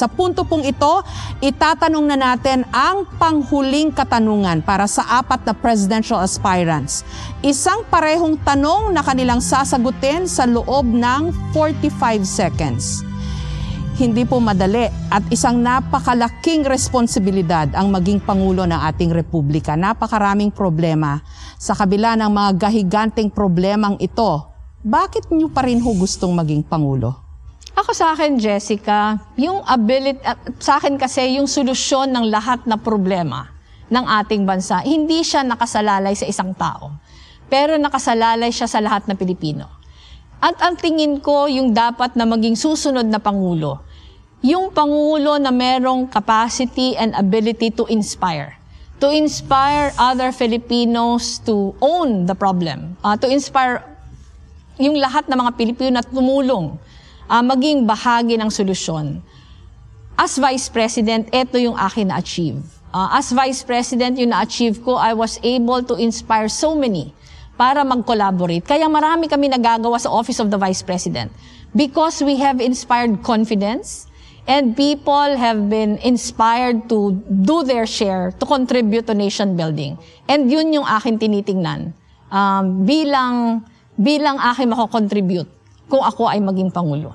Sa punto pong ito, itatanong na natin ang panghuling katanungan para sa apat na presidential aspirants. Isang parehong tanong na kanilang sasagutin sa loob ng 45 seconds. Hindi po madali at isang napakalaking responsibilidad ang maging Pangulo ng ating Republika. Napakaraming problema. Sa kabila ng mga gahiganteng problemang ito, bakit niyo pa rin ho gustong maging Pangulo? Ako sa akin, Jessica, yung ability, uh, sa akin kasi yung solusyon ng lahat na problema ng ating bansa, hindi siya nakasalalay sa isang tao. Pero nakasalalay siya sa lahat ng Pilipino. At ang tingin ko, yung dapat na maging susunod na Pangulo, yung Pangulo na merong capacity and ability to inspire. To inspire other Filipinos to own the problem. Uh, to inspire yung lahat ng mga Pilipino na tumulong uh, maging bahagi ng solusyon. As Vice President, ito yung akin na-achieve. Uh, as Vice President, yung na-achieve ko, I was able to inspire so many para mag-collaborate. Kaya marami kami nagagawa sa Office of the Vice President because we have inspired confidence and people have been inspired to do their share to contribute to nation building. And yun yung akin tinitingnan um, bilang bilang akin mako-contribute kung ako ay maging Pangulo.